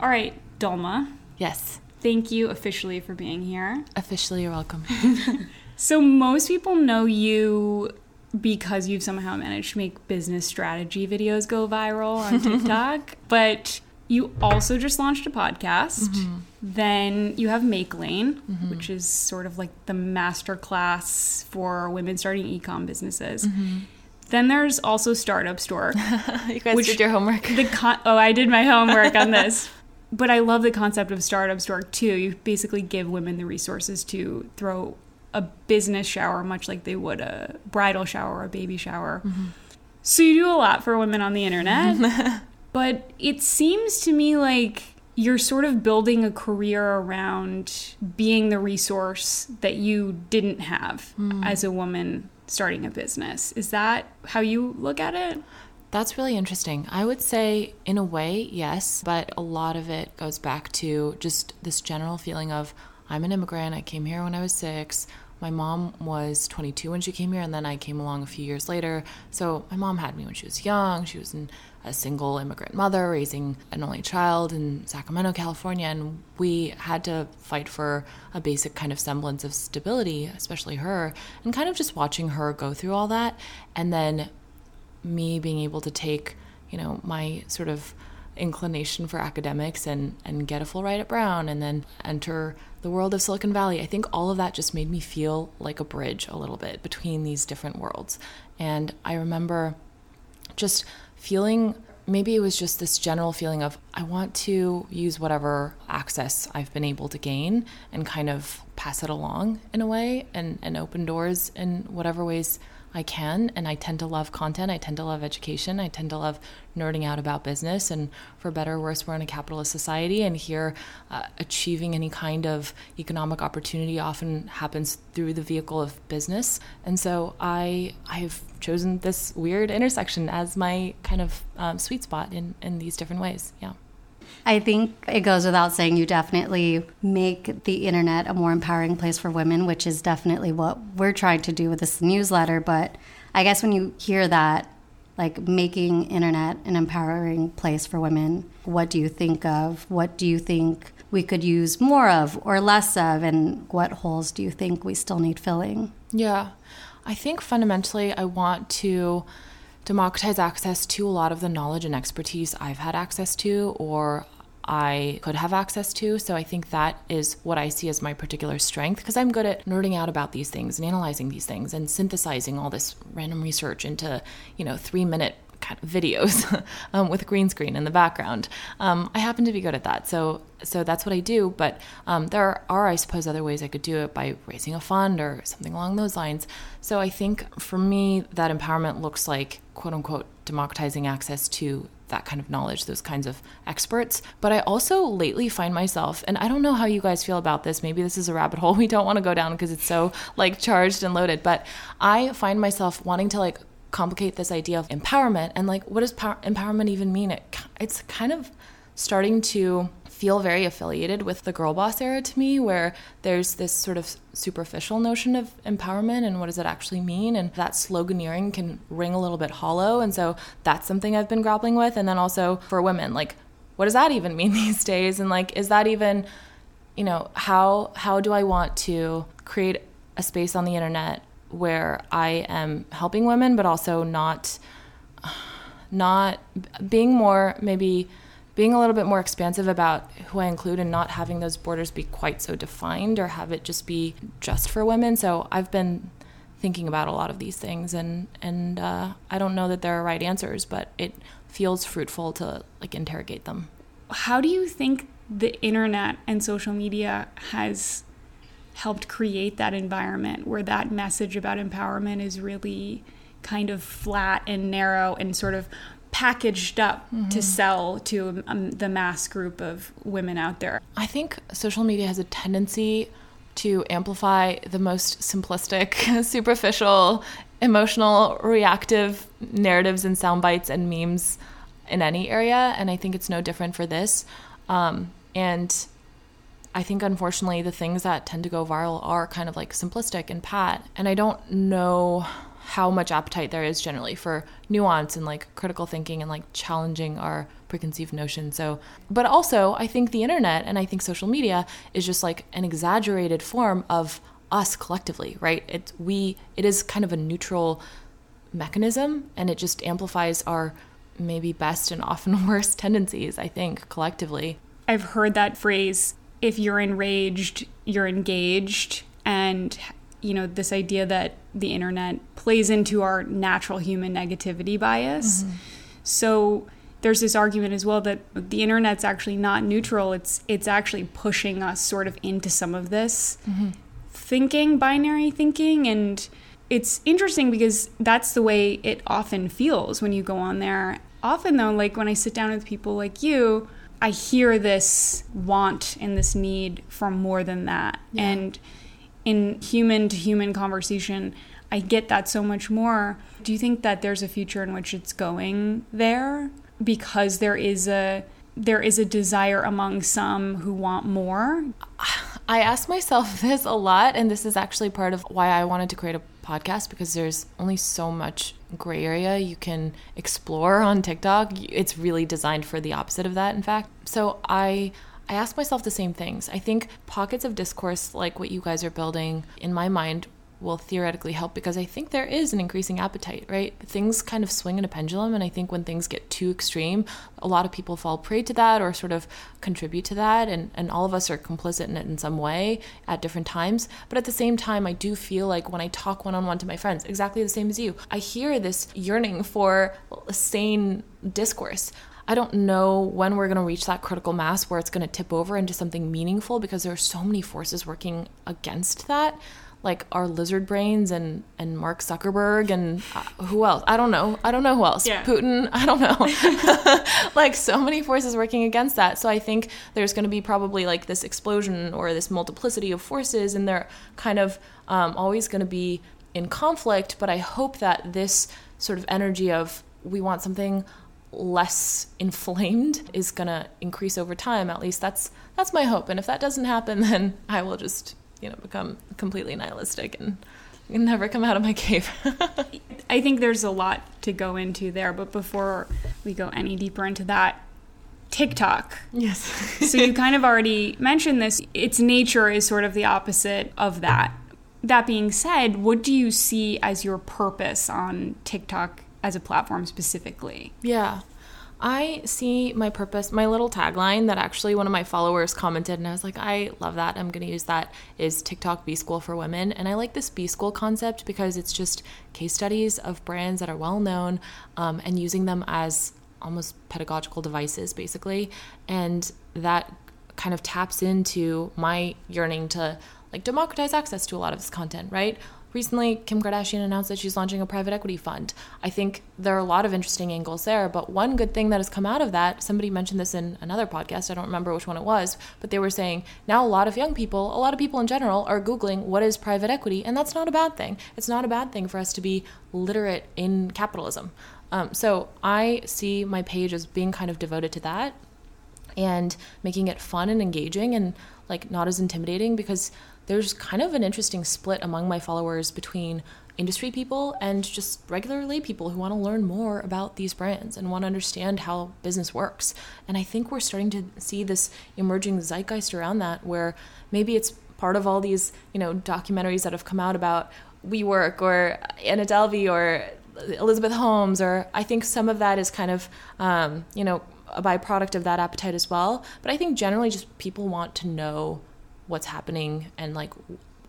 All right, Dulma. Yes. Thank you officially for being here. Officially, you're welcome. so, most people know you because you've somehow managed to make business strategy videos go viral on TikTok, but you also just launched a podcast. Mm-hmm. Then you have Make Lane, mm-hmm. which is sort of like the master class for women starting ecom businesses. Mm-hmm. Then there's also Startup Store. you guys which, did your homework. The con- oh, I did my homework on this. But I love the concept of Startup Store too. You basically give women the resources to throw a business shower, much like they would a bridal shower or a baby shower. Mm-hmm. So you do a lot for women on the internet. but it seems to me like you're sort of building a career around being the resource that you didn't have mm. as a woman starting a business. Is that how you look at it? That's really interesting. I would say, in a way, yes, but a lot of it goes back to just this general feeling of I'm an immigrant. I came here when I was six. My mom was 22 when she came here, and then I came along a few years later. So my mom had me when she was young. She was a single immigrant mother raising an only child in Sacramento, California, and we had to fight for a basic kind of semblance of stability, especially her, and kind of just watching her go through all that, and then me being able to take, you know, my sort of inclination for academics and and get a full ride at Brown and then enter the world of Silicon Valley. I think all of that just made me feel like a bridge a little bit between these different worlds. And I remember just feeling maybe it was just this general feeling of I want to use whatever access I've been able to gain and kind of pass it along in a way and, and open doors in whatever ways I can. And I tend to love content. I tend to love education. I tend to love nerding out about business. And for better or worse, we're in a capitalist society. And here, uh, achieving any kind of economic opportunity often happens through the vehicle of business. And so I, I've chosen this weird intersection as my kind of um, sweet spot in, in these different ways. Yeah. I think it goes without saying you definitely make the internet a more empowering place for women, which is definitely what we're trying to do with this newsletter. But I guess when you hear that, like making internet an empowering place for women, what do you think of? What do you think we could use more of or less of? And what holes do you think we still need filling? Yeah. I think fundamentally, I want to democratize access to a lot of the knowledge and expertise I've had access to or I could have access to. So I think that is what I see as my particular strength because I'm good at nerding out about these things and analyzing these things and synthesizing all this random research into, you know, three minute kind of videos um, with green screen in the background. Um, I happen to be good at that, so so that's what I do. But um, there are, I suppose, other ways I could do it by raising a fund or something along those lines. So I think for me, that empowerment looks like quote unquote democratizing access to that kind of knowledge, those kinds of experts. But I also lately find myself, and I don't know how you guys feel about this. Maybe this is a rabbit hole we don't want to go down because it's so like charged and loaded. But I find myself wanting to like complicate this idea of empowerment and like what does power- empowerment even mean? It, it's kind of starting to feel very affiliated with the girl boss era to me where there's this sort of superficial notion of empowerment and what does it actually mean and that sloganeering can ring a little bit hollow and so that's something i've been grappling with. And then also for women like what does that even mean these days? And like is that even you know how how do i want to create a space on the internet where I am helping women, but also not not being more maybe being a little bit more expansive about who I include and not having those borders be quite so defined or have it just be just for women. So I've been thinking about a lot of these things and and uh, I don't know that there are right answers, but it feels fruitful to like interrogate them. How do you think the internet and social media has helped create that environment where that message about empowerment is really kind of flat and narrow and sort of packaged up mm-hmm. to sell to um, the mass group of women out there. I think social media has a tendency to amplify the most simplistic, superficial, emotional, reactive narratives and sound bites and memes in any area. And I think it's no different for this. Um, and I think unfortunately the things that tend to go viral are kind of like simplistic and pat. And I don't know how much appetite there is generally for nuance and like critical thinking and like challenging our preconceived notions. So, but also I think the internet and I think social media is just like an exaggerated form of us collectively, right? It's we it is kind of a neutral mechanism and it just amplifies our maybe best and often worst tendencies, I think, collectively. I've heard that phrase if you're enraged, you're engaged and you know this idea that the internet plays into our natural human negativity bias. Mm-hmm. So there's this argument as well that the internet's actually not neutral. It's it's actually pushing us sort of into some of this mm-hmm. thinking, binary thinking, and it's interesting because that's the way it often feels when you go on there. Often though, like when I sit down with people like you, I hear this want and this need for more than that. Yeah. And in human to human conversation, I get that so much more. Do you think that there's a future in which it's going there because there is a there is a desire among some who want more? I ask myself this a lot and this is actually part of why I wanted to create a podcast because there's only so much gray area you can explore on TikTok. It's really designed for the opposite of that in fact. So I I ask myself the same things. I think pockets of discourse like what you guys are building, in my mind, will theoretically help because I think there is an increasing appetite, right? Things kind of swing in a pendulum, and I think when things get too extreme, a lot of people fall prey to that or sort of contribute to that, and, and all of us are complicit in it in some way at different times. But at the same time, I do feel like when I talk one on one to my friends, exactly the same as you, I hear this yearning for sane discourse. I don't know when we're going to reach that critical mass where it's going to tip over into something meaningful because there are so many forces working against that like our lizard brains and and Mark Zuckerberg and uh, who else? I don't know. I don't know who else. Yeah. Putin. I don't know. like so many forces working against that. So I think there's going to be probably like this explosion or this multiplicity of forces, and they're kind of um, always going to be in conflict. But I hope that this sort of energy of we want something less inflamed is going to increase over time at least that's that's my hope and if that doesn't happen then i will just you know become completely nihilistic and never come out of my cave i think there's a lot to go into there but before we go any deeper into that TikTok. Yes. so you kind of already mentioned this. Its nature is sort of the opposite of that. That being said, what do you see as your purpose on TikTok as a platform specifically. Yeah. I see my purpose, my little tagline that actually one of my followers commented, and I was like, I love that. I'm going to use that is TikTok B School for Women. And I like this B School concept because it's just case studies of brands that are well known um, and using them as almost pedagogical devices, basically. And that kind of taps into my yearning to like democratize access to a lot of this content, right? Recently Kim Kardashian announced that she's launching a private equity fund. I think there are a lot of interesting angles there, but one good thing that has come out of that, somebody mentioned this in another podcast, I don't remember which one it was, but they were saying now a lot of young people, a lot of people in general are googling what is private equity, and that's not a bad thing. It's not a bad thing for us to be literate in capitalism. Um, so I see my page as being kind of devoted to that and making it fun and engaging and like not as intimidating because there's kind of an interesting split among my followers between industry people and just regular lay people who want to learn more about these brands and want to understand how business works. And I think we're starting to see this emerging zeitgeist around that where maybe it's part of all these, you know, documentaries that have come out about WeWork or Anna Delvey or Elizabeth Holmes, or I think some of that is kind of, um, you know, a byproduct of that appetite as well. But I think generally just people want to know what's happening and like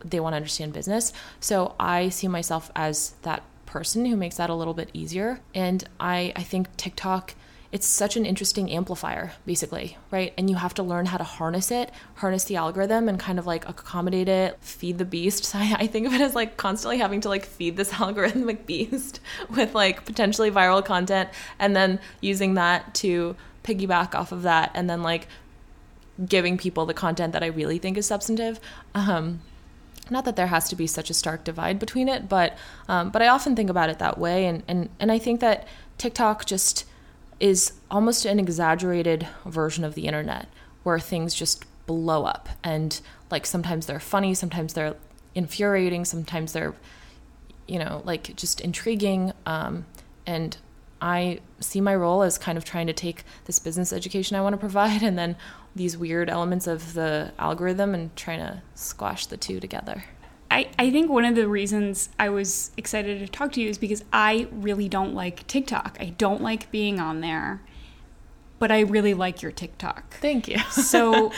they want to understand business. So I see myself as that person who makes that a little bit easier. And I, I think TikTok, it's such an interesting amplifier, basically, right? And you have to learn how to harness it, harness the algorithm and kind of like accommodate it, feed the beast. So I, I think of it as like constantly having to like feed this algorithmic beast with like potentially viral content and then using that to piggyback off of that and then like giving people the content that I really think is substantive. Um, not that there has to be such a stark divide between it, but um, but I often think about it that way, and and and I think that TikTok just is almost an exaggerated version of the internet where things just blow up, and like sometimes they're funny, sometimes they're infuriating, sometimes they're you know, like just intriguing. Um, and I see my role as kind of trying to take this business education I want to provide and then these weird elements of the algorithm and trying to squash the two together. I, I think one of the reasons I was excited to talk to you is because I really don't like TikTok. I don't like being on there, but I really like your TikTok. Thank you. so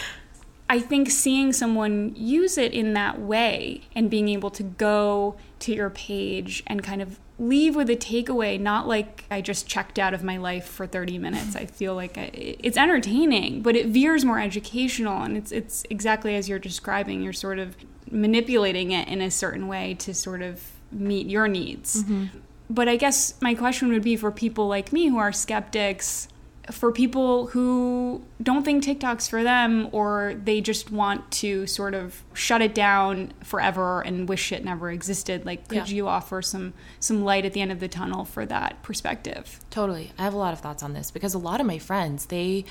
I think seeing someone use it in that way and being able to go to your page and kind of leave with a takeaway, not like I just checked out of my life for 30 minutes. I feel like I, it's entertaining, but it veers more educational and it's it's exactly as you're describing. You're sort of manipulating it in a certain way to sort of meet your needs. Mm-hmm. But I guess my question would be for people like me who are skeptics for people who don't think TikTok's for them or they just want to sort of shut it down forever and wish it never existed like could yeah. you offer some some light at the end of the tunnel for that perspective totally i have a lot of thoughts on this because a lot of my friends they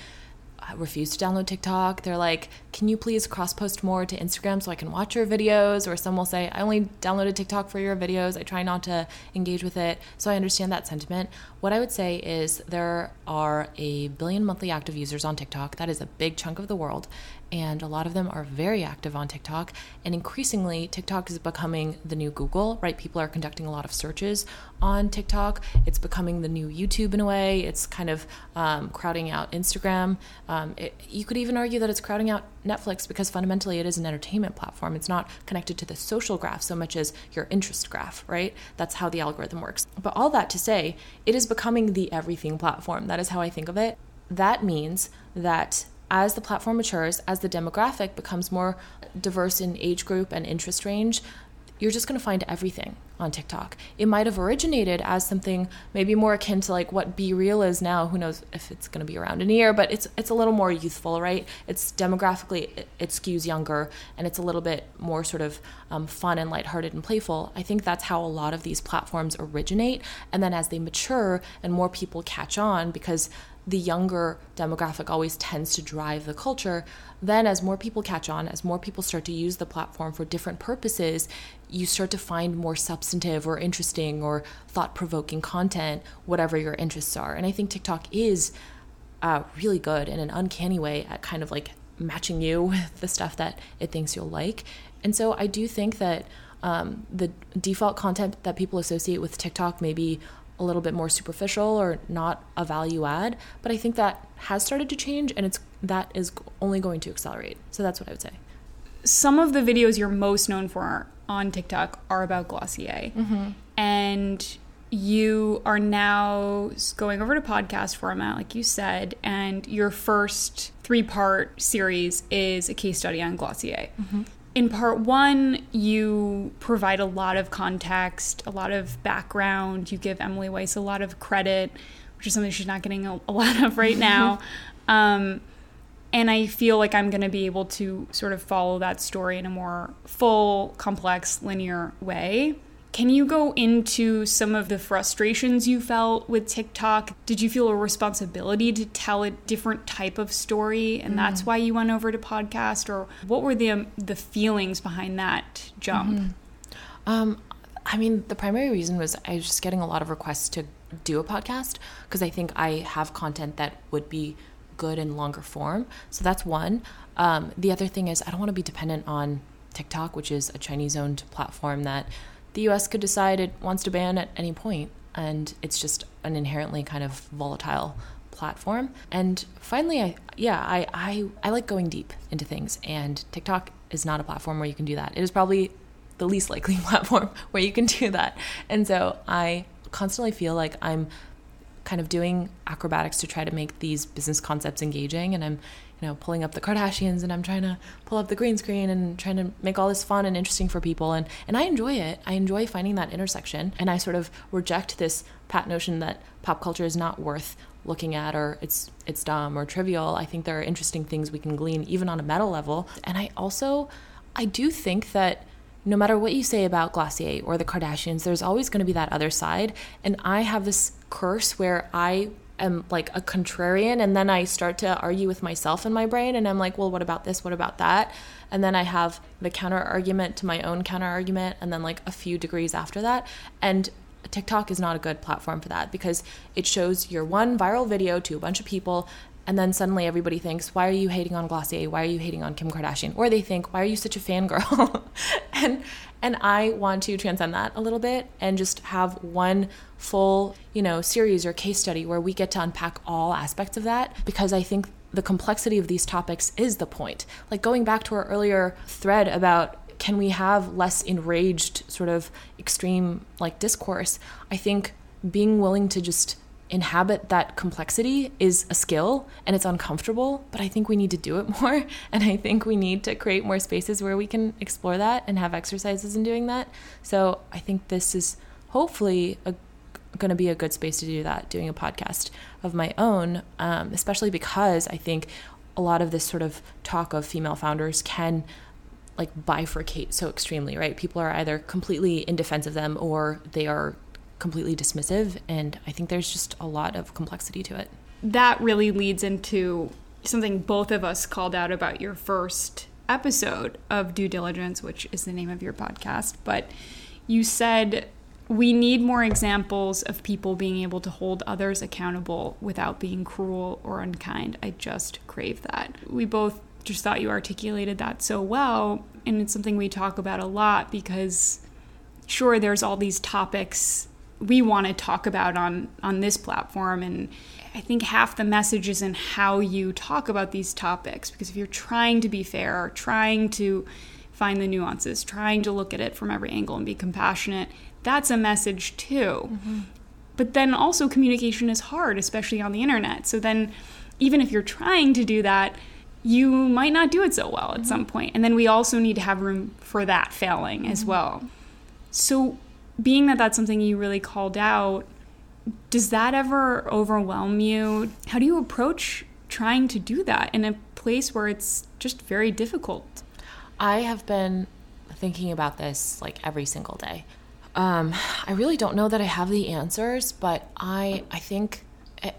uh, refuse to download TikTok. They're like, can you please cross post more to Instagram so I can watch your videos? Or some will say, I only downloaded TikTok for your videos. I try not to engage with it. So I understand that sentiment. What I would say is there are a billion monthly active users on TikTok. That is a big chunk of the world and a lot of them are very active on TikTok. And increasingly, TikTok is becoming the new Google, right? People are conducting a lot of searches on TikTok. It's becoming the new YouTube in a way. It's kind of um, crowding out Instagram. Um, it, you could even argue that it's crowding out Netflix because fundamentally it is an entertainment platform. It's not connected to the social graph so much as your interest graph, right? That's how the algorithm works. But all that to say, it is becoming the everything platform. That is how I think of it. That means that as the platform matures, as the demographic becomes more diverse in age group and interest range, you're just going to find everything on TikTok. It might have originated as something maybe more akin to like what BeReal is now. Who knows if it's going to be around in a year, but it's it's a little more youthful, right? It's demographically it, it skews younger, and it's a little bit more sort of um, fun and lighthearted and playful. I think that's how a lot of these platforms originate, and then as they mature and more people catch on, because the younger demographic always tends to drive the culture. Then, as more people catch on, as more people start to use the platform for different purposes, you start to find more substantive or interesting or thought provoking content, whatever your interests are. And I think TikTok is uh, really good in an uncanny way at kind of like matching you with the stuff that it thinks you'll like. And so I do think that um, the default content that people associate with TikTok may be a little bit more superficial or not a value add but i think that has started to change and it's that is only going to accelerate. So that's what i would say. Some of the videos you're most known for on tiktok are about glossier. Mm-hmm. and you are now going over to podcast format like you said and your first three part series is a case study on glossier. Mm-hmm in part one, you provide a lot of context, a lot of background. You give Emily Weiss a lot of credit, which is something she's not getting a, a lot of right now. um, and I feel like I'm going to be able to sort of follow that story in a more full, complex, linear way. Can you go into some of the frustrations you felt with TikTok? Did you feel a responsibility to tell a different type of story and mm. that's why you went over to podcast or what were the um, the feelings behind that jump? Mm-hmm. Um, I mean, the primary reason was I was just getting a lot of requests to do a podcast because I think I have content that would be good in longer form. So that's one. Um, the other thing is I don't want to be dependent on TikTok, which is a Chinese owned platform that the US could decide it wants to ban at any point, and it's just an inherently kind of volatile platform. And finally, I yeah, I, I I like going deep into things, and TikTok is not a platform where you can do that. It is probably the least likely platform where you can do that. And so I constantly feel like I'm kind of doing acrobatics to try to make these business concepts engaging and I'm you know, pulling up the Kardashians and I'm trying to pull up the green screen and trying to make all this fun and interesting for people. And, and I enjoy it. I enjoy finding that intersection. And I sort of reject this pat notion that pop culture is not worth looking at or it's it's dumb or trivial. I think there are interesting things we can glean even on a meta level. And I also I do think that no matter what you say about Glossier or the Kardashians, there's always going to be that other side. And I have this curse where I am like a contrarian and then I start to argue with myself in my brain and I'm like, well, what about this? What about that? And then I have the counter argument to my own counter argument and then like a few degrees after that. And TikTok is not a good platform for that because it shows your one viral video to a bunch of people and then suddenly everybody thinks, why are you hating on Glossier? Why are you hating on Kim Kardashian? Or they think, why are you such a fangirl? and and I want to transcend that a little bit and just have one full, you know, series or case study where we get to unpack all aspects of that because I think the complexity of these topics is the point. Like going back to our earlier thread about can we have less enraged sort of extreme like discourse? I think being willing to just inhabit that complexity is a skill and it's uncomfortable, but I think we need to do it more. And I think we need to create more spaces where we can explore that and have exercises in doing that. So I think this is hopefully going to be a good space to do that, doing a podcast of my own, um, especially because I think a lot of this sort of talk of female founders can like bifurcate so extremely, right? People are either completely in defense of them or they are completely dismissive. And I think there's just a lot of complexity to it. That really leads into something both of us called out about your first episode of Due Diligence, which is the name of your podcast. But you said we need more examples of people being able to hold others accountable without being cruel or unkind. I just crave that. We both just thought you articulated that so well. And it's something we talk about a lot because, sure, there's all these topics we want to talk about on on this platform and I think half the message is in how you talk about these topics because if you're trying to be fair, trying to find the nuances, trying to look at it from every angle and be compassionate, that's a message too. Mm-hmm. But then also communication is hard, especially on the internet. So then even if you're trying to do that, you might not do it so well at mm-hmm. some point. And then we also need to have room for that failing mm-hmm. as well. So being that that's something you really called out, does that ever overwhelm you? How do you approach trying to do that in a place where it's just very difficult? I have been thinking about this like every single day. Um, I really don't know that I have the answers, but I I think eh,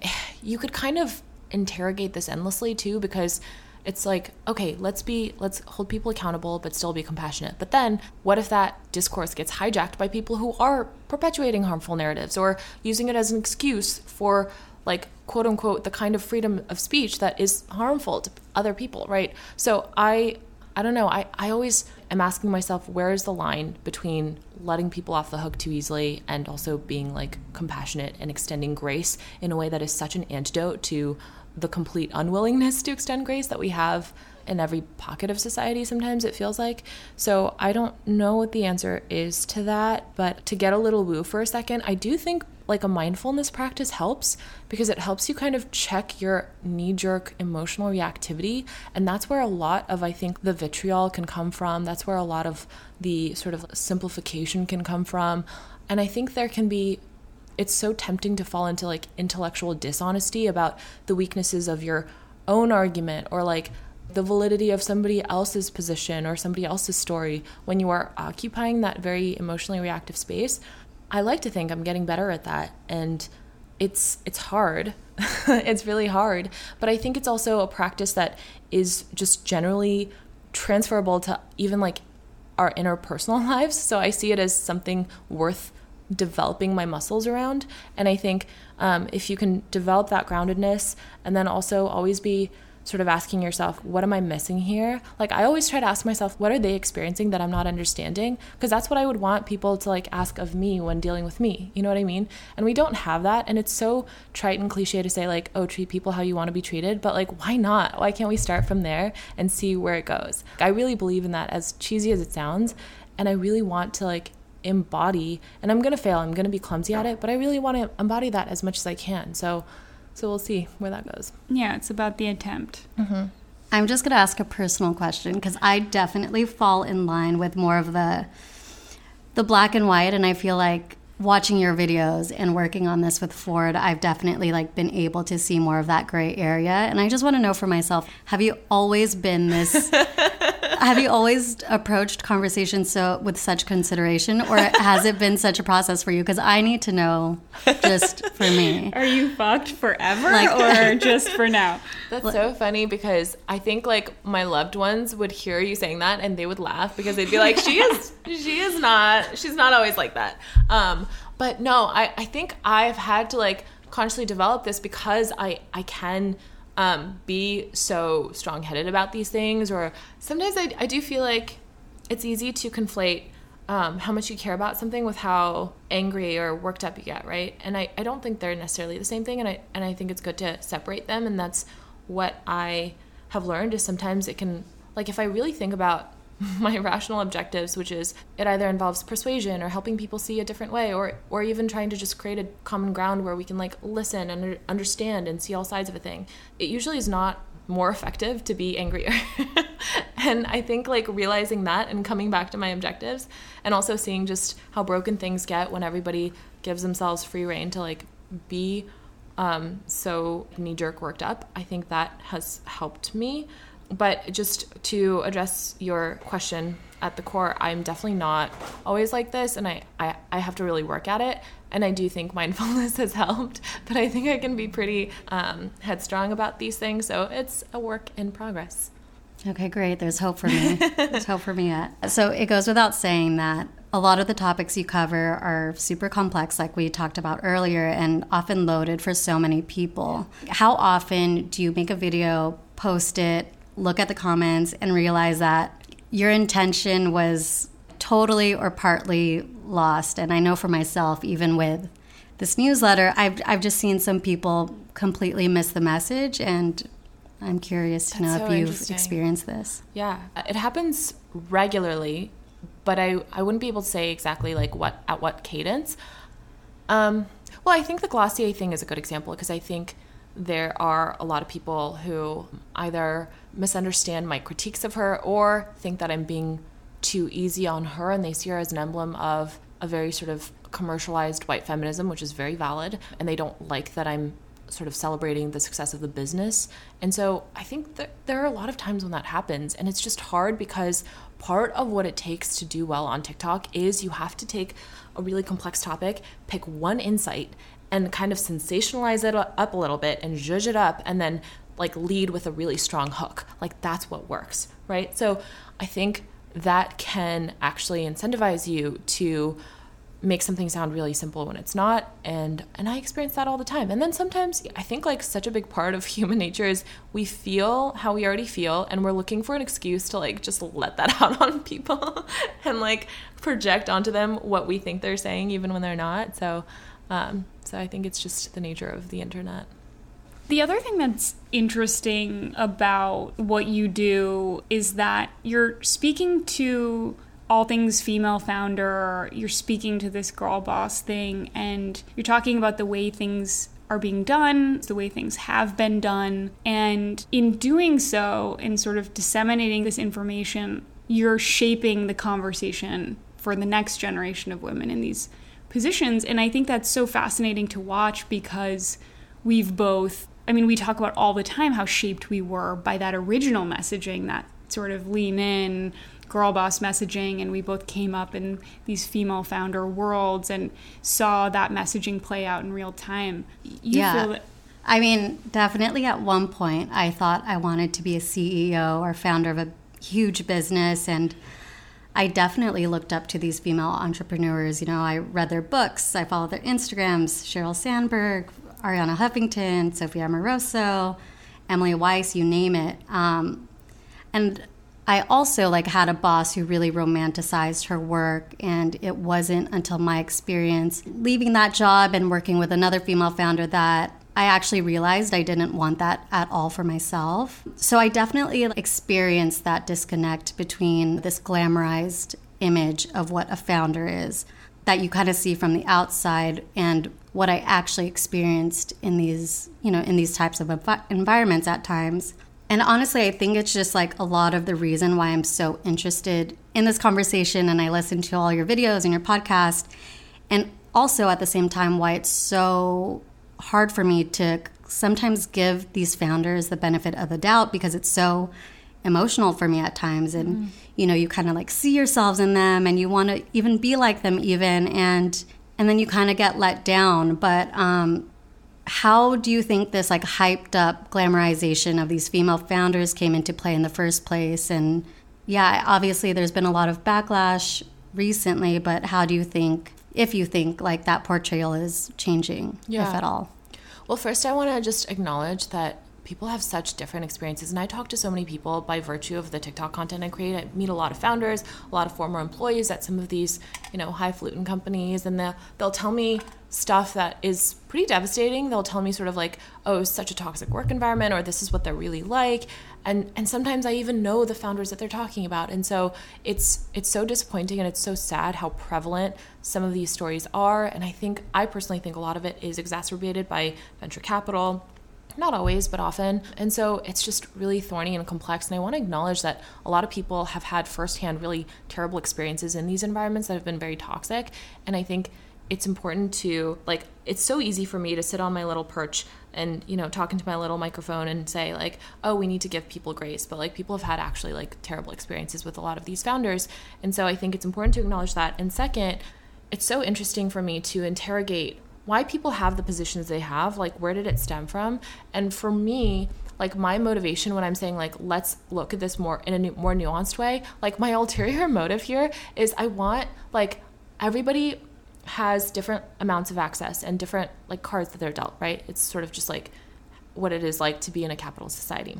you could kind of interrogate this endlessly too because it's like okay let's be let's hold people accountable but still be compassionate. But then what if that discourse gets hijacked by people who are perpetuating harmful narratives or using it as an excuse for like quote unquote the kind of freedom of speech that is harmful to other people right? So i i don't know. I i always am asking myself where is the line between letting people off the hook too easily and also being like compassionate and extending grace in a way that is such an antidote to the complete unwillingness to extend grace that we have in every pocket of society sometimes it feels like so i don't know what the answer is to that but to get a little woo for a second i do think like a mindfulness practice helps because it helps you kind of check your knee jerk emotional reactivity. And that's where a lot of, I think, the vitriol can come from. That's where a lot of the sort of simplification can come from. And I think there can be it's so tempting to fall into like intellectual dishonesty about the weaknesses of your own argument or like the validity of somebody else's position or somebody else's story when you are occupying that very emotionally reactive space. I like to think I'm getting better at that and it's it's hard. it's really hard, but I think it's also a practice that is just generally transferable to even like our interpersonal lives. So I see it as something worth developing my muscles around. And I think um, if you can develop that groundedness and then also always be sort of asking yourself, what am I missing here? Like, I always try to ask myself, what are they experiencing that I'm not understanding? Because that's what I would want people to like ask of me when dealing with me. You know what I mean? And we don't have that. And it's so trite and cliche to say, like, oh, treat people how you want to be treated. But like, why not? Why can't we start from there and see where it goes? I really believe in that, as cheesy as it sounds. And I really want to like embody and i'm going to fail i'm going to be clumsy at it but i really want to embody that as much as i can so so we'll see where that goes yeah it's about the attempt mm-hmm. i'm just going to ask a personal question because i definitely fall in line with more of the the black and white and i feel like watching your videos and working on this with Ford, I've definitely like been able to see more of that gray area. And I just want to know for myself, have you always been this have you always approached conversations so with such consideration, or has it been such a process for you? Because I need to know, just for me. Are you fucked forever like, or just for now? That's so funny because I think like my loved ones would hear you saying that and they would laugh because they'd be like, "She is, she is not, she's not always like that." Um, but no, I I think I've had to like consciously develop this because I I can um, be so strong headed about these things. Or sometimes I, I do feel like it's easy to conflate um, how much you care about something with how angry or worked up you get, right? And I, I don't think they're necessarily the same thing. And I, and I think it's good to separate them. And that's what I have learned is sometimes it can, like, if I really think about my rational objectives, which is it either involves persuasion or helping people see a different way, or or even trying to just create a common ground where we can like listen and understand and see all sides of a thing. It usually is not more effective to be angrier. and I think like realizing that and coming back to my objectives and also seeing just how broken things get when everybody gives themselves free reign to like be um, so knee jerk worked up, I think that has helped me but just to address your question at the core, I'm definitely not always like this, and I, I, I have to really work at it. And I do think mindfulness has helped, but I think I can be pretty um, headstrong about these things. So it's a work in progress. Okay, great. There's hope for me. There's hope for me yet. So it goes without saying that a lot of the topics you cover are super complex, like we talked about earlier, and often loaded for so many people. How often do you make a video, post it, look at the comments and realize that your intention was totally or partly lost. And I know for myself, even with this newsletter, I've, I've just seen some people completely miss the message. And I'm curious to That's know so if you've experienced this. Yeah, it happens regularly, but I, I wouldn't be able to say exactly like what at what cadence. Um, well, I think the Glossier thing is a good example because I think there are a lot of people who either misunderstand my critiques of her or think that I'm being too easy on her and they see her as an emblem of a very sort of commercialized white feminism, which is very valid. And they don't like that I'm sort of celebrating the success of the business. And so I think that there are a lot of times when that happens. And it's just hard because part of what it takes to do well on TikTok is you have to take a really complex topic, pick one insight, and kind of sensationalize it up a little bit and zhuzh it up and then like lead with a really strong hook. Like that's what works, right? So I think that can actually incentivize you to make something sound really simple when it's not and and I experience that all the time. And then sometimes I think like such a big part of human nature is we feel how we already feel and we're looking for an excuse to like just let that out on people and like project onto them what we think they're saying even when they're not. So um so I think it's just the nature of the internet. The other thing that's interesting about what you do is that you're speaking to all things female founder, you're speaking to this girl boss thing, and you're talking about the way things are being done, the way things have been done. And in doing so, in sort of disseminating this information, you're shaping the conversation for the next generation of women in these positions. And I think that's so fascinating to watch because we've both I mean, we talk about all the time how shaped we were by that original messaging, that sort of lean in, girl boss messaging, and we both came up in these female founder worlds and saw that messaging play out in real time. You yeah. That- I mean, definitely at one point, I thought I wanted to be a CEO or founder of a huge business. And I definitely looked up to these female entrepreneurs. You know, I read their books, I follow their Instagrams, Sheryl Sandberg, Arianna Huffington, Sophia Amoruso, Emily Weiss, you name it. Um, and I also like had a boss who really romanticized her work, and it wasn't until my experience leaving that job and working with another female founder that I actually realized I didn't want that at all for myself. So I definitely experienced that disconnect between this glamorized image of what a founder is that you kind of see from the outside and what I actually experienced in these, you know, in these types of environments at times. And honestly, I think it's just like a lot of the reason why I'm so interested in this conversation and I listen to all your videos and your podcast. And also at the same time, why it's so hard for me to sometimes give these founders the benefit of the doubt because it's so emotional for me at times. And mm-hmm. you know you kind of like see yourselves in them and you want to even be like them even and and then you kind of get let down. But um how do you think this like hyped up glamorization of these female founders came into play in the first place? And yeah obviously there's been a lot of backlash recently but how do you think if you think like that portrayal is changing yeah. if at all. Well first i want to just acknowledge that people have such different experiences and i talk to so many people by virtue of the tiktok content i create. I meet a lot of founders a lot of former employees at some of these you know highfalutin companies and they'll, they'll tell me stuff that is pretty devastating. They'll tell me sort of like oh it's such a toxic work environment or this is what they're really like and and sometimes i even know the founders that they're talking about and so it's it's so disappointing and it's so sad how prevalent some of these stories are and i think i personally think a lot of it is exacerbated by venture capital not always, but often. And so it's just really thorny and complex. And I want to acknowledge that a lot of people have had firsthand really terrible experiences in these environments that have been very toxic. And I think it's important to like it's so easy for me to sit on my little perch and you know talking to my little microphone and say like oh we need to give people grace. But like people have had actually like terrible experiences with a lot of these founders. And so i think it's important to acknowledge that. And second it's so interesting for me to interrogate why people have the positions they have like where did it stem from? And for me like my motivation when i'm saying like let's look at this more in a new, more nuanced way like my ulterior motive here is i want like everybody has different amounts of access and different like cards that they're dealt right it's sort of just like what it is like to be in a capital society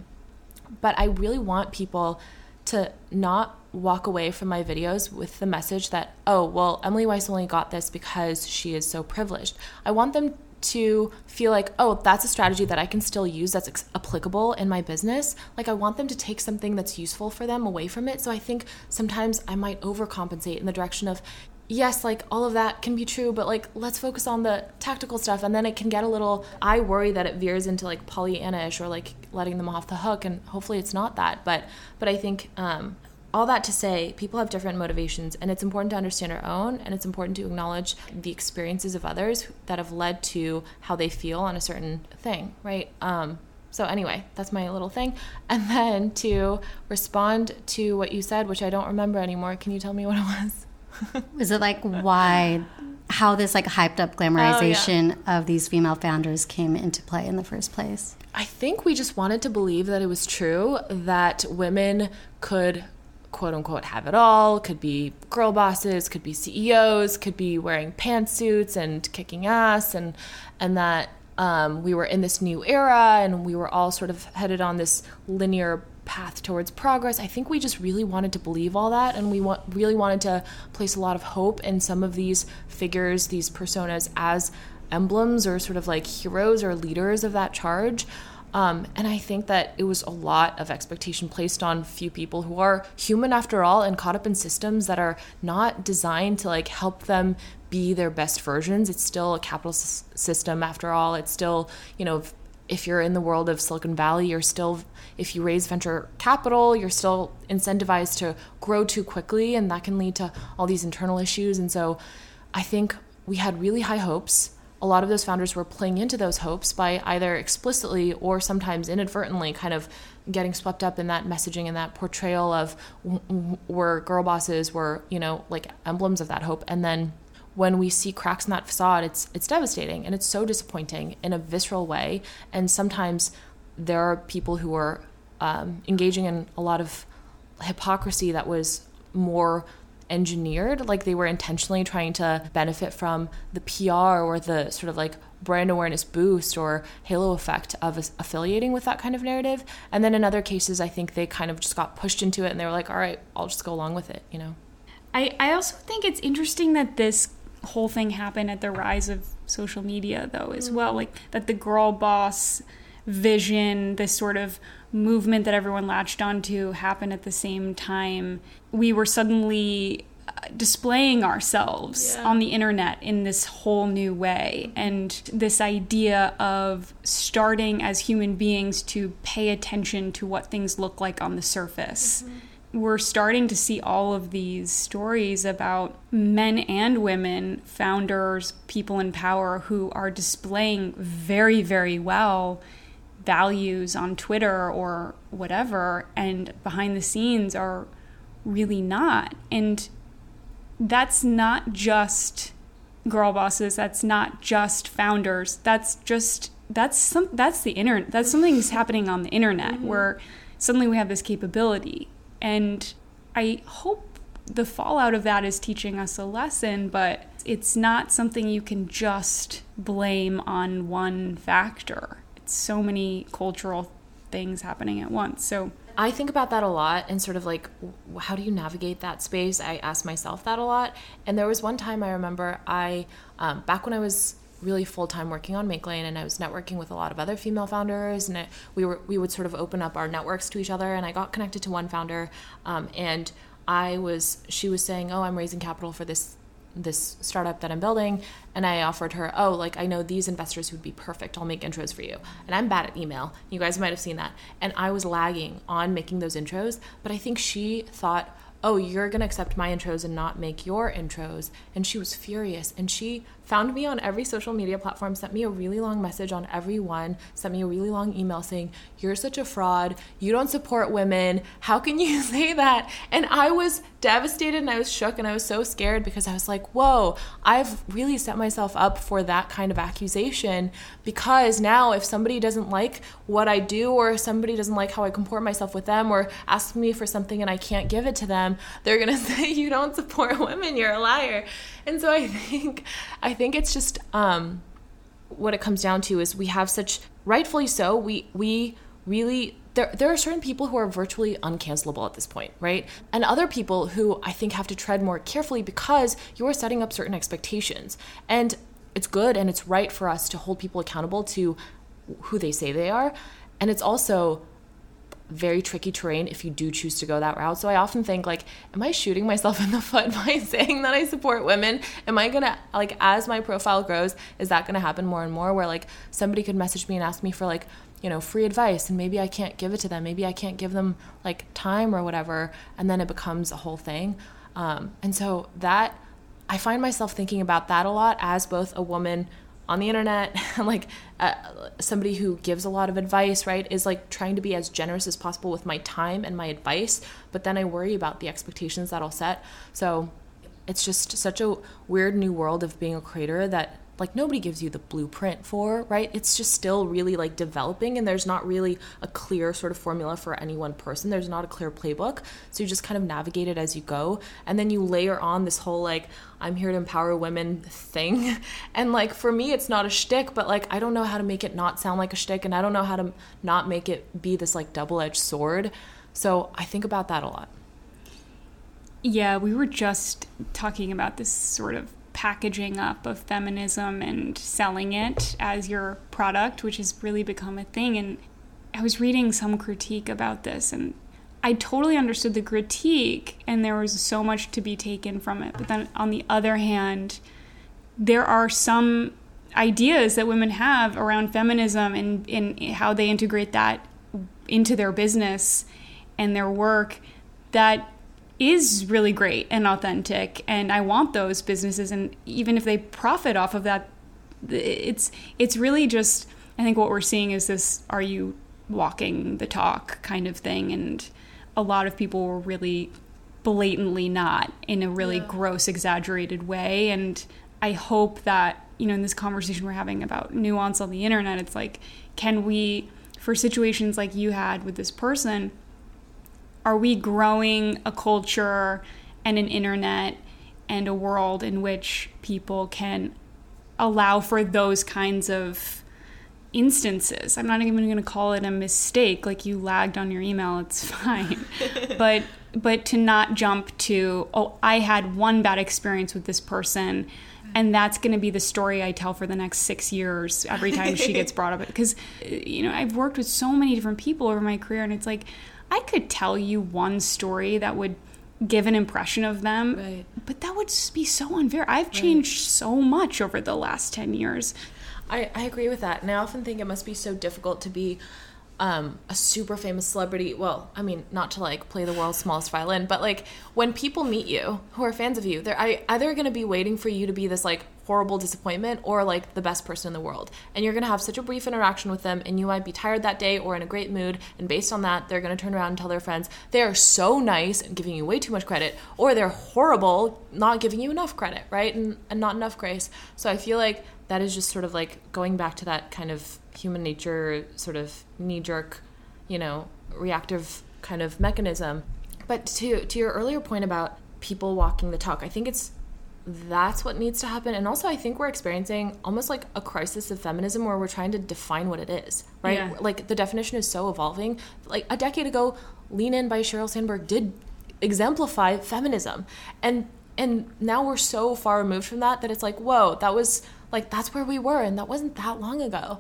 but i really want people to not walk away from my videos with the message that, oh, well, Emily Weiss only got this because she is so privileged. I want them to feel like, oh, that's a strategy that I can still use that's ex- applicable in my business. Like, I want them to take something that's useful for them away from it. So I think sometimes I might overcompensate in the direction of, yes, like all of that can be true, but like let's focus on the tactical stuff. And then it can get a little, I worry that it veers into like Pollyanna ish or like letting them off the hook. And hopefully it's not that. But, but I think, um, all that to say, people have different motivations, and it's important to understand our own, and it's important to acknowledge the experiences of others that have led to how they feel on a certain thing, right? Um, so, anyway, that's my little thing. And then to respond to what you said, which I don't remember anymore, can you tell me what it was? Is it like why, how this like hyped up glamorization oh, yeah. of these female founders came into play in the first place? I think we just wanted to believe that it was true that women could quote unquote have it all could be girl bosses could be ceos could be wearing pantsuits and kicking ass and and that um, we were in this new era and we were all sort of headed on this linear path towards progress. I think we just really wanted to believe all that, and we want, really wanted to place a lot of hope in some of these figures, these personas, as emblems or sort of like heroes or leaders of that charge. Um, and I think that it was a lot of expectation placed on few people who are human after all and caught up in systems that are not designed to like help them be their best versions. It's still a capitalist system after all. It's still, you know, if you're in the world of Silicon Valley, you're still, if you raise venture capital, you're still incentivized to grow too quickly, and that can lead to all these internal issues. And so I think we had really high hopes. A lot of those founders were playing into those hopes by either explicitly or sometimes inadvertently kind of getting swept up in that messaging and that portrayal of where girl bosses were, you know, like emblems of that hope. And then when we see cracks in that facade, it's it's devastating and it's so disappointing in a visceral way. And sometimes there are people who are um, engaging in a lot of hypocrisy that was more engineered, like they were intentionally trying to benefit from the PR or the sort of like brand awareness boost or halo effect of affiliating with that kind of narrative. And then in other cases, I think they kind of just got pushed into it and they were like, all right, I'll just go along with it, you know? I, I also think it's interesting that this whole thing happened at the rise of social media though as well. Like that the girl boss vision this sort of movement that everyone latched onto happened at the same time. We were suddenly uh, displaying ourselves yeah. on the internet in this whole new way. And this idea of starting as human beings to pay attention to what things look like on the surface. Mm-hmm we're starting to see all of these stories about men and women, founders, people in power who are displaying very, very well values on Twitter or whatever, and behind the scenes are really not. And that's not just girl bosses. That's not just founders. That's just that's some that's the internet. That's something's happening on the internet mm-hmm. where suddenly we have this capability. And I hope the fallout of that is teaching us a lesson, but it's not something you can just blame on one factor. It's so many cultural things happening at once. So I think about that a lot and sort of like, how do you navigate that space? I ask myself that a lot. And there was one time I remember I, um, back when I was really full time working on Make Lane, and I was networking with a lot of other female founders, and we were we would sort of open up our networks to each other. And I got connected to one founder, um, and I was she was saying, "Oh, I'm raising capital for this this startup that I'm building and I offered her, "Oh, like I know these investors who would be perfect. I'll make intros for you." And I'm bad at email. You guys might have seen that. And I was lagging on making those intros, but I think she thought, "Oh, you're going to accept my intros and not make your intros." And she was furious and she found me on every social media platform, sent me a really long message on every one, sent me a really long email saying, You're such a fraud. You don't support women. How can you say that? And I was devastated and I was shook and I was so scared because I was like, Whoa, I've really set myself up for that kind of accusation because now if somebody doesn't like what I do or somebody doesn't like how I comport myself with them or ask me for something and I can't give it to them, they're going to say, You don't support women. You're a liar. And so I think I think it's just um, what it comes down to is we have such rightfully so we we really there, there are certain people who are virtually uncancelable at this point, right? And other people who I think have to tread more carefully because you're setting up certain expectations. And it's good and it's right for us to hold people accountable to who they say they are. And it's also very tricky terrain if you do choose to go that route. So I often think like, am I shooting myself in the foot by saying that I support women? Am I gonna like as my profile grows, is that gonna happen more and more where like somebody could message me and ask me for like, you know, free advice and maybe I can't give it to them. Maybe I can't give them like time or whatever. And then it becomes a whole thing. Um, and so that I find myself thinking about that a lot as both a woman on the internet like uh, somebody who gives a lot of advice right is like trying to be as generous as possible with my time and my advice but then i worry about the expectations that i'll set. So it's just such a weird new world of being a creator that like nobody gives you the blueprint for, right? It's just still really like developing and there's not really a clear sort of formula for any one person. There's not a clear playbook. So you just kind of navigate it as you go. And then you layer on this whole like, I'm here to empower women thing. And like for me, it's not a shtick, but like I don't know how to make it not sound like a shtick and I don't know how to not make it be this like double edged sword. So I think about that a lot. Yeah, we were just talking about this sort of packaging up of feminism and selling it as your product, which has really become a thing. And I was reading some critique about this, and I totally understood the critique, and there was so much to be taken from it. But then on the other hand, there are some ideas that women have around feminism and, and how they integrate that into their business and their work that is really great and authentic and I want those businesses and even if they profit off of that it's it's really just I think what we're seeing is this are you walking the talk kind of thing and a lot of people were really blatantly not in a really yeah. gross exaggerated way and I hope that you know in this conversation we're having about nuance on the internet it's like can we for situations like you had with this person are we growing a culture and an internet and a world in which people can allow for those kinds of instances. I'm not even going to call it a mistake like you lagged on your email, it's fine. but but to not jump to oh, I had one bad experience with this person and that's going to be the story I tell for the next 6 years every time she gets brought up because you know, I've worked with so many different people over my career and it's like I could tell you one story that would give an impression of them, right. but that would be so unfair. I've changed right. so much over the last 10 years. I, I agree with that. And I often think it must be so difficult to be um, a super famous celebrity. Well, I mean, not to like play the world's smallest violin, but like when people meet you who are fans of you, they're either going to be waiting for you to be this like horrible disappointment or like the best person in the world. And you're going to have such a brief interaction with them and you might be tired that day or in a great mood and based on that they're going to turn around and tell their friends they are so nice and giving you way too much credit or they're horrible not giving you enough credit, right? And and not enough grace. So I feel like that is just sort of like going back to that kind of human nature sort of knee jerk, you know, reactive kind of mechanism. But to to your earlier point about people walking the talk, I think it's that's what needs to happen. And also, I think we're experiencing almost like a crisis of feminism where we're trying to define what it is, right? Yeah. Like the definition is so evolving. Like a decade ago, Lean In by Sheryl Sandberg did exemplify feminism. And and now we're so far removed from that that it's like, whoa, that was like that's where we were and that wasn't that long ago.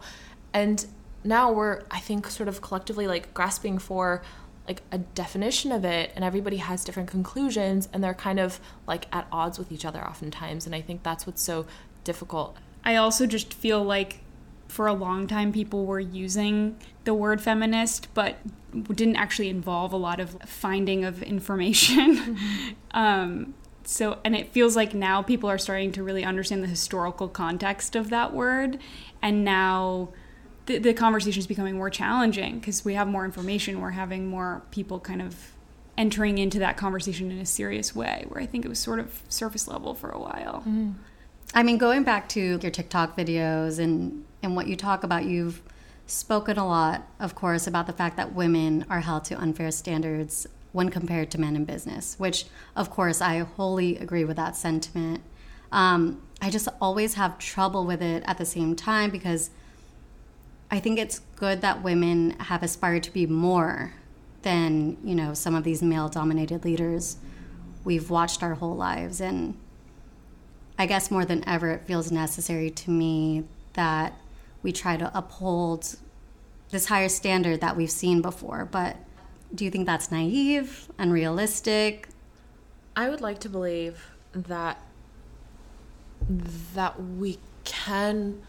And now we're I think sort of collectively like grasping for like a definition of it and everybody has different conclusions and they're kind of like at odds with each other oftentimes and i think that's what's so difficult I also just feel like for a long time people were using the word feminist, but didn't actually involve a lot of finding of information. um, so, and it feels like now people are starting to really understand the historical context of that word, and now the, the conversation is becoming more challenging because we have more information. We're having more people kind of entering into that conversation in a serious way, where I think it was sort of surface level for a while. I mean, going back to your TikTok videos and, and what you talk about, you've spoken a lot, of course, about the fact that women are held to unfair standards when compared to men in business, which, of course, I wholly agree with that sentiment. Um, I just always have trouble with it at the same time because I think it's good that women have aspired to be more than, you know, some of these male dominated leaders we've watched our whole lives. And I guess more than ever, it feels necessary to me that we try to uphold this higher standard that we've seen before. But do you think that's naive, unrealistic? I would like to believe that that we can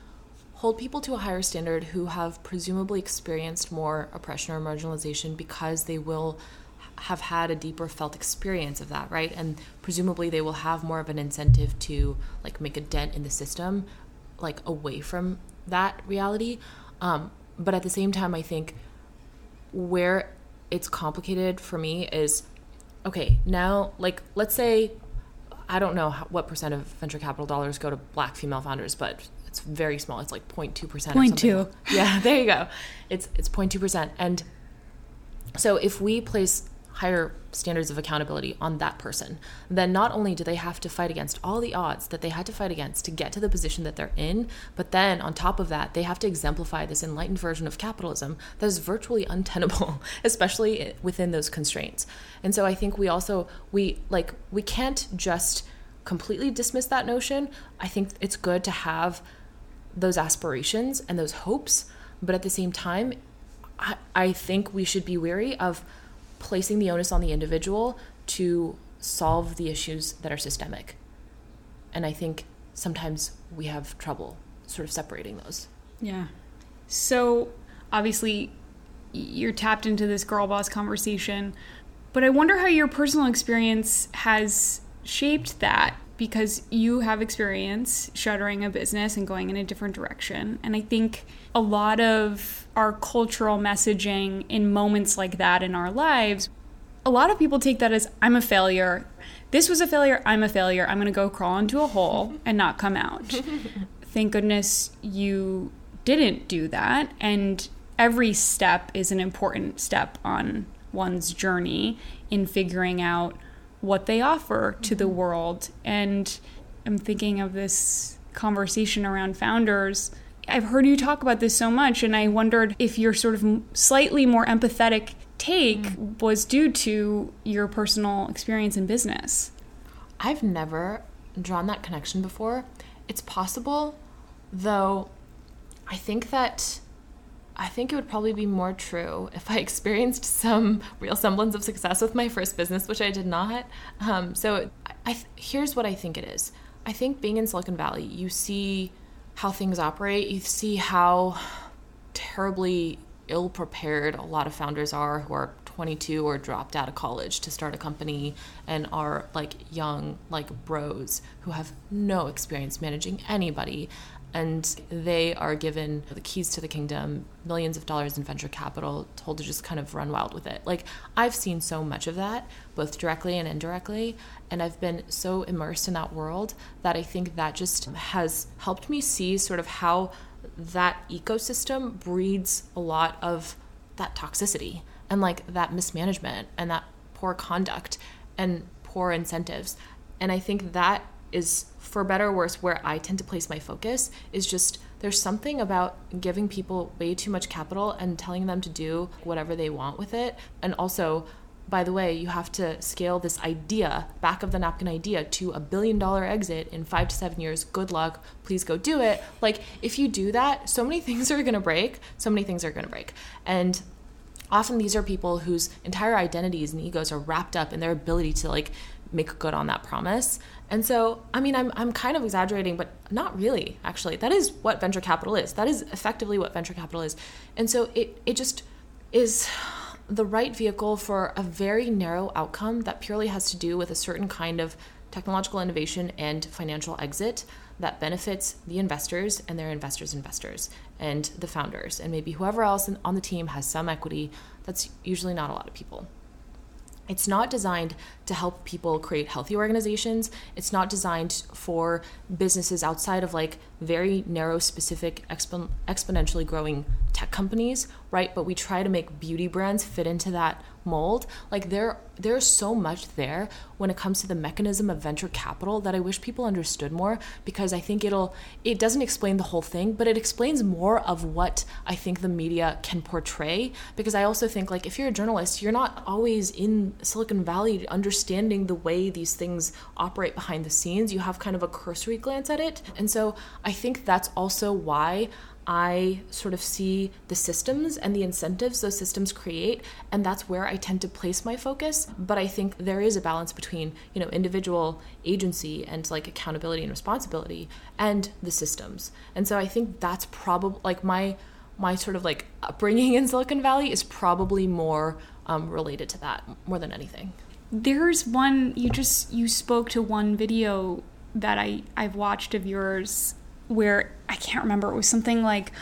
hold people to a higher standard who have presumably experienced more oppression or marginalization because they will have had a deeper felt experience of that, right? And presumably they will have more of an incentive to like make a dent in the system like away from that reality. Um, but at the same time, I think where it's complicated for me is okay, now, like, let's say, I don't know what percent of venture capital dollars go to black female founders, but it's very small. It's like 0.2%. or something. 0.2. Yeah, there you go. It's, it's 0.2%. And so if we place higher standards of accountability on that person, then not only do they have to fight against all the odds that they had to fight against to get to the position that they're in, but then on top of that, they have to exemplify this enlightened version of capitalism that is virtually untenable, especially within those constraints. And so I think we also we like we can't just completely dismiss that notion. I think it's good to have those aspirations and those hopes, but at the same time, I, I think we should be wary of placing the onus on the individual to solve the issues that are systemic. And I think sometimes we have trouble sort of separating those. Yeah. So obviously, you're tapped into this girl boss conversation, but I wonder how your personal experience has shaped that because you have experience shuttering a business and going in a different direction. And I think a lot of our cultural messaging in moments like that in our lives, a lot of people take that as I'm a failure. This was a failure. I'm a failure. I'm going to go crawl into a hole and not come out. Thank goodness you didn't do that. And every step is an important step on one's journey in figuring out what they offer to the mm-hmm. world. And I'm thinking of this conversation around founders. I've heard you talk about this so much, and I wondered if your sort of slightly more empathetic take mm-hmm. was due to your personal experience in business. I've never drawn that connection before. It's possible, though I think that I think it would probably be more true if I experienced some real semblance of success with my first business, which I did not. Um, so I, I, here's what I think it is. I think being in Silicon Valley, you see how things operate. You see how terribly ill prepared a lot of founders are who are 22 or dropped out of college to start a company and are like young like bros who have no experience managing anybody and they are given the keys to the kingdom, millions of dollars in venture capital, told to just kind of run wild with it. Like, I've seen so much of that, both directly and indirectly, and I've been so immersed in that world that I think that just has helped me see sort of how that ecosystem breeds a lot of that toxicity and like that mismanagement and that poor conduct and poor incentives. And I think that is for better or worse where i tend to place my focus is just there's something about giving people way too much capital and telling them to do whatever they want with it. And also by the way you have to scale this idea back of the napkin idea to a billion dollar exit in five to seven years. Good luck. Please go do it. Like if you do that so many things are going to break. So many things are going to break. And often these are people whose entire identities and egos are wrapped up in their ability to like make good on that promise. And so, I mean, I'm, I'm kind of exaggerating, but not really, actually. That is what venture capital is. That is effectively what venture capital is. And so it, it just is the right vehicle for a very narrow outcome that purely has to do with a certain kind of technological innovation and financial exit that benefits the investors and their investors' investors and the founders and maybe whoever else on the team has some equity. That's usually not a lot of people. It's not designed to help people create healthy organizations. It's not designed for businesses outside of like very narrow, specific, expo- exponentially growing tech companies, right? But we try to make beauty brands fit into that mold. Like there there's so much there when it comes to the mechanism of venture capital that I wish people understood more because I think it'll it doesn't explain the whole thing, but it explains more of what I think the media can portray because I also think like if you're a journalist, you're not always in Silicon Valley understanding the way these things operate behind the scenes. You have kind of a cursory glance at it. And so I think that's also why I sort of see the systems and the incentives those systems create, and that's where I tend to place my focus. But I think there is a balance between, you know, individual agency and like accountability and responsibility and the systems. And so I think that's probably like my my sort of like upbringing in Silicon Valley is probably more um, related to that more than anything. There's one you just you spoke to one video that I I've watched of yours where I can't remember. It was something like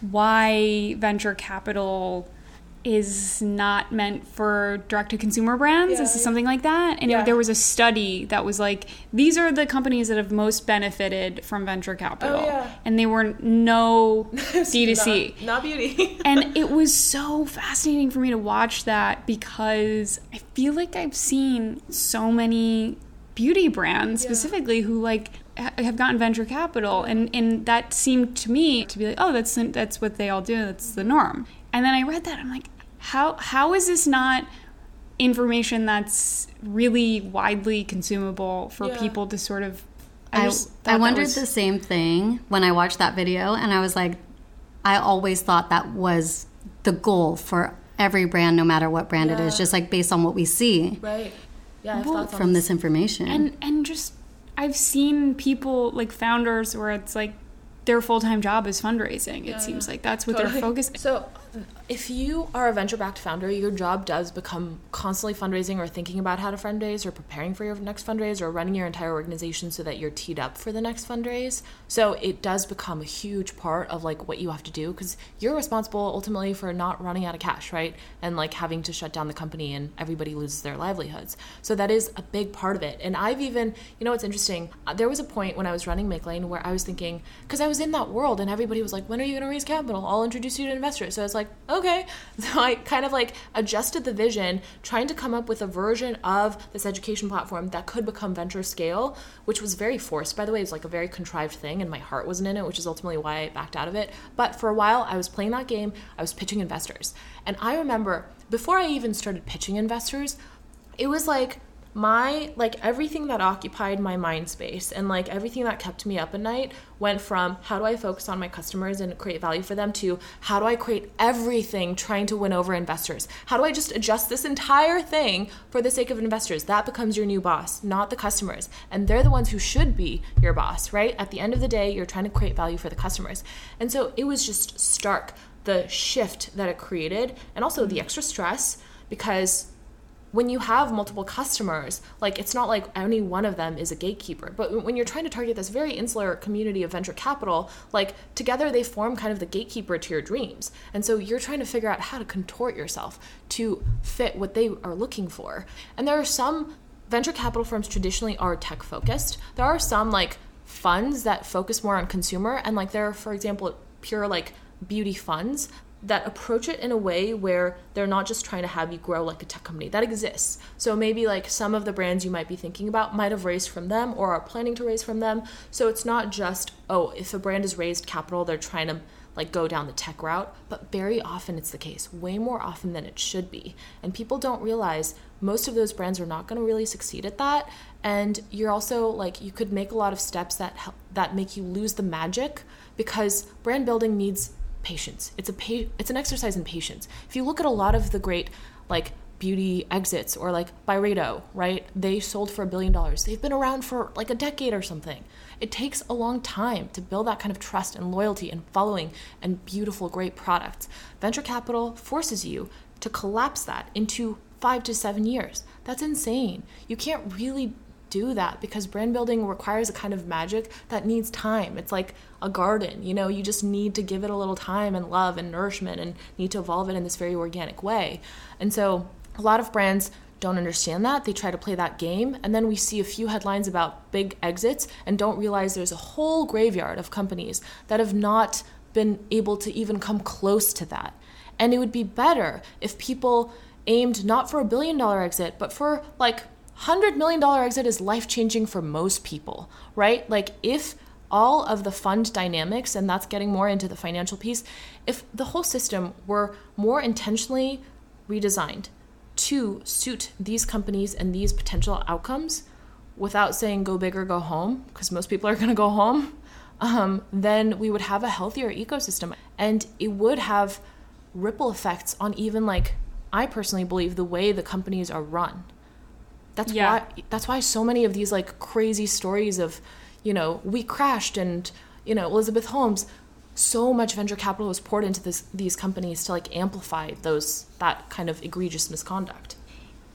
why venture capital is not meant for direct to consumer brands. Yeah, this is something like that. And yeah. there was a study that was like, these are the companies that have most benefited from venture capital. Oh, yeah. And they were no D2C. Not, not beauty. and it was so fascinating for me to watch that because I feel like I've seen so many beauty brands specifically who like have gotten venture capital and and that seemed to me to be like oh that's that's what they all do that's the norm. And then i read that i'm like how how is this not information that's really widely consumable for yeah. people to sort of i, I, I wondered was, the same thing when i watched that video and i was like i always thought that was the goal for every brand no matter what brand yeah. it is just like based on what we see. Right. Yeah well, from this information. And and just I've seen people like founders where it's like their full time job is fundraising. It yeah, seems yeah. like that's what totally. they're focused. So if you are a venture backed founder, your job does become constantly fundraising or thinking about how to fundraise or preparing for your next fundraise or running your entire organization so that you're teed up for the next fundraise. So it does become a huge part of like what you have to do because you're responsible ultimately for not running out of cash, right? And like having to shut down the company and everybody loses their livelihoods. So that is a big part of it. And I've even, you know, what's interesting? Uh, there was a point when I was running Make Lane where I was thinking, because I was in that world and everybody was like, when are you going to raise capital? I'll introduce you to investors. So I was like, okay. So I kind of like adjusted the vision, trying to come up with a version of this education platform that could become venture scale, which was very forced, by the way. It was like a very contrived thing, and my heart wasn't in it, which is ultimately why I backed out of it. But for a while, I was playing that game, I was pitching investors. And I remember before I even started pitching investors, it was like my like everything that occupied my mind space and like everything that kept me up at night went from how do I focus on my customers and create value for them to how do I create everything trying to win over investors? How do I just adjust this entire thing for the sake of investors? That becomes your new boss, not the customers. And they're the ones who should be your boss, right? At the end of the day, you're trying to create value for the customers. And so it was just stark the shift that it created and also the mm. extra stress because when you have multiple customers, like it's not like any one of them is a gatekeeper. But when you're trying to target this very insular community of venture capital, like together they form kind of the gatekeeper to your dreams. And so you're trying to figure out how to contort yourself to fit what they are looking for. And there are some venture capital firms traditionally are tech focused. There are some like funds that focus more on consumer and like there are for example pure like beauty funds that approach it in a way where they're not just trying to have you grow like a tech company. That exists. So maybe like some of the brands you might be thinking about might have raised from them or are planning to raise from them. So it's not just oh if a brand has raised capital they're trying to like go down the tech route. But very often it's the case way more often than it should be. And people don't realize most of those brands are not going to really succeed at that. And you're also like you could make a lot of steps that help, that make you lose the magic because brand building needs patience. It's a pa- it's an exercise in patience. If you look at a lot of the great like beauty exits or like Byredo, right? They sold for a billion dollars. They've been around for like a decade or something. It takes a long time to build that kind of trust and loyalty and following and beautiful, great products. Venture capital forces you to collapse that into five to seven years. That's insane. You can't really do that because brand building requires a kind of magic that needs time. It's like a garden, you know, you just need to give it a little time and love and nourishment and need to evolve it in this very organic way. And so a lot of brands don't understand that. They try to play that game. And then we see a few headlines about big exits and don't realize there's a whole graveyard of companies that have not been able to even come close to that. And it would be better if people aimed not for a billion dollar exit, but for like $100 million exit is life changing for most people, right? Like, if all of the fund dynamics, and that's getting more into the financial piece, if the whole system were more intentionally redesigned to suit these companies and these potential outcomes without saying go big or go home, because most people are going to go home, um, then we would have a healthier ecosystem. And it would have ripple effects on even like, I personally believe, the way the companies are run that's yeah. why that's why so many of these like crazy stories of, you know, we crashed and, you know, Elizabeth Holmes, so much venture capital was poured into this these companies to like amplify those that kind of egregious misconduct.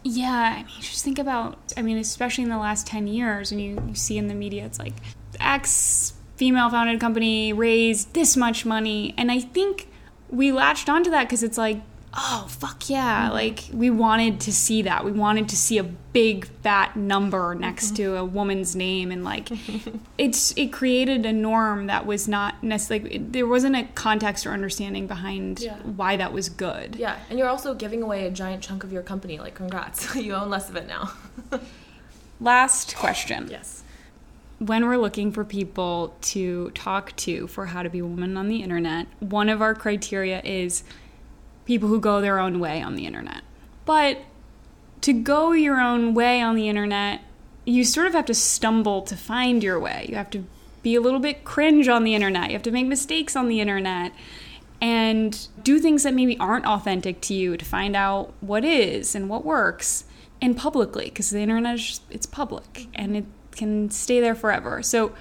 Yeah, I mean, just think about, I mean, especially in the last 10 years, and you, you see in the media, it's like X female founded company raised this much money. And I think we latched onto that because it's like, oh fuck yeah. Mm-hmm. like we wanted to see that. We wanted to see a big fat number next mm-hmm. to a woman's name. And like it's it created a norm that was not necessarily like, there wasn't a context or understanding behind yeah. why that was good. Yeah. And you're also giving away a giant chunk of your company. Like congrats. You own less of it now. Last question. Yes. When we're looking for people to talk to for how to be a woman on the internet one of our criteria is people who go their own way on the internet. But to go your own way on the internet, you sort of have to stumble to find your way. You have to be a little bit cringe on the internet. You have to make mistakes on the internet and do things that maybe aren't authentic to you to find out what is and what works and publicly because the internet is just, it's public and it can stay there forever. So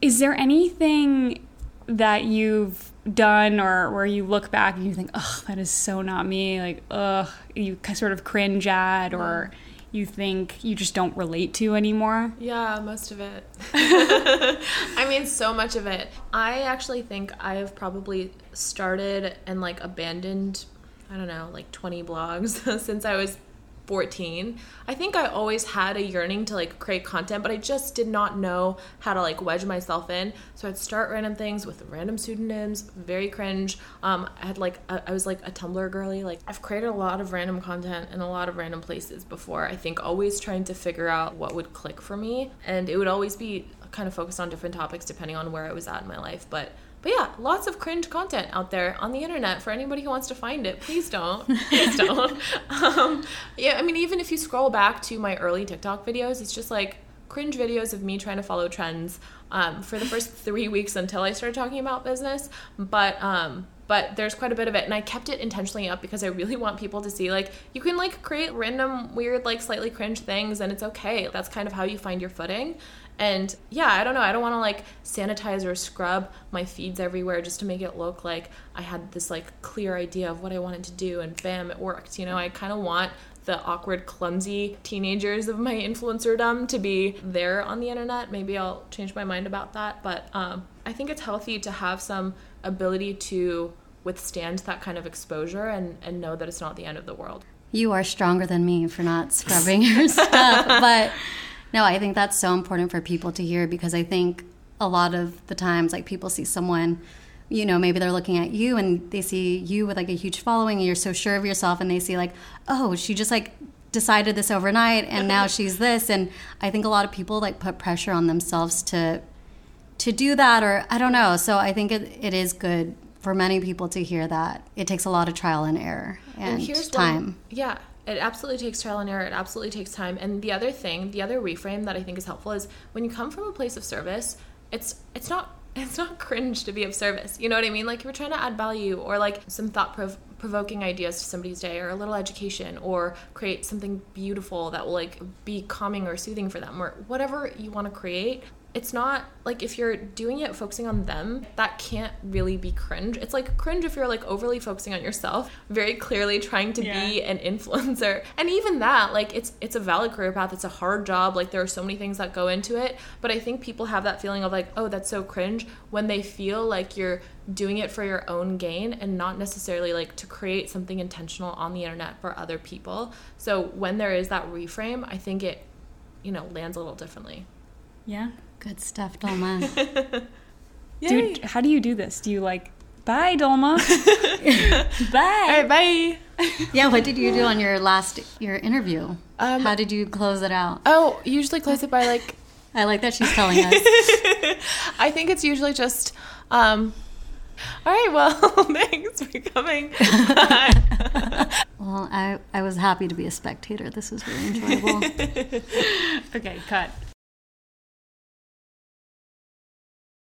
is there anything that you've done or where you look back and you think, oh, that is so not me? Like, ugh, you sort of cringe at or you think you just don't relate to anymore? Yeah, most of it. I mean, so much of it. I actually think I have probably started and like abandoned, I don't know, like 20 blogs since I was 14 i think i always had a yearning to like create content but i just did not know how to like wedge myself in. So i'd start random things with random pseudonyms very cringe. Um i had like a, I was like a tumblr girly like i've created a lot of random content in a lot of random places before. I think always trying to figure out what would click for me and it would always be kind of focused on different topics depending on where i was at in my life but but yeah, lots of cringe content out there on the internet for anybody who wants to find it. Please don't. Please don't. Um, yeah, I mean, even if you scroll back to my early TikTok videos, it's just like cringe videos of me trying to follow trends um, for the first three weeks until I started talking about business. But um, but there's quite a bit of it and i kept it intentionally up because i really want people to see like you can like create random weird like slightly cringe things and it's okay that's kind of how you find your footing and yeah i don't know i don't want to like sanitize or scrub my feeds everywhere just to make it look like i had this like clear idea of what i wanted to do and bam it worked you know i kind of want the awkward, clumsy teenagers of my influencerdom to be there on the internet. Maybe I'll change my mind about that. But um, I think it's healthy to have some ability to withstand that kind of exposure and, and know that it's not the end of the world. You are stronger than me for not scrubbing your stuff. But no, I think that's so important for people to hear because I think a lot of the times, like people see someone you know maybe they're looking at you and they see you with like a huge following and you're so sure of yourself and they see like oh she just like decided this overnight and now she's this. And i think a lot of people like put pressure on themselves to to do that or i don't know. So i think it, it is good for many people to hear that it takes a lot of trial and error and, and time one, yeah it absolutely takes trial and error it absolutely takes time and the other thing the other reframe that i think is helpful is when you come from a place of service it's it's not it's not cringe to be of service. You know what I mean? Like you're trying to add value or like some thought prov- provoking ideas to somebody's day or a little education or create something beautiful that will like be calming or soothing for them or whatever you want to create it's not like if you're doing it focusing on them that can't really be cringe. It's like cringe if you're like overly focusing on yourself very clearly trying to yeah. be an influencer. And even that like it's it's a valid career path. It's a hard job. Like there are so many things that go into it. But i think people have that feeling of like oh that's so cringe when they feel like you're doing it for your own gain and not necessarily like to create something intentional on the internet for other people. So when there is that reframe i think it you know lands a little differently. Yeah Good stuff, Dulma. Dude, how do you do this? Do you like, bye, Dulma? bye. All right, bye. yeah, what did you do on your last your interview? Um, how did you close it out? Oh, usually close it by like. I like that she's telling us. I think it's usually just. Um, all right, well, thanks for coming. well, I, I was happy to be a spectator. This was really enjoyable. okay, cut.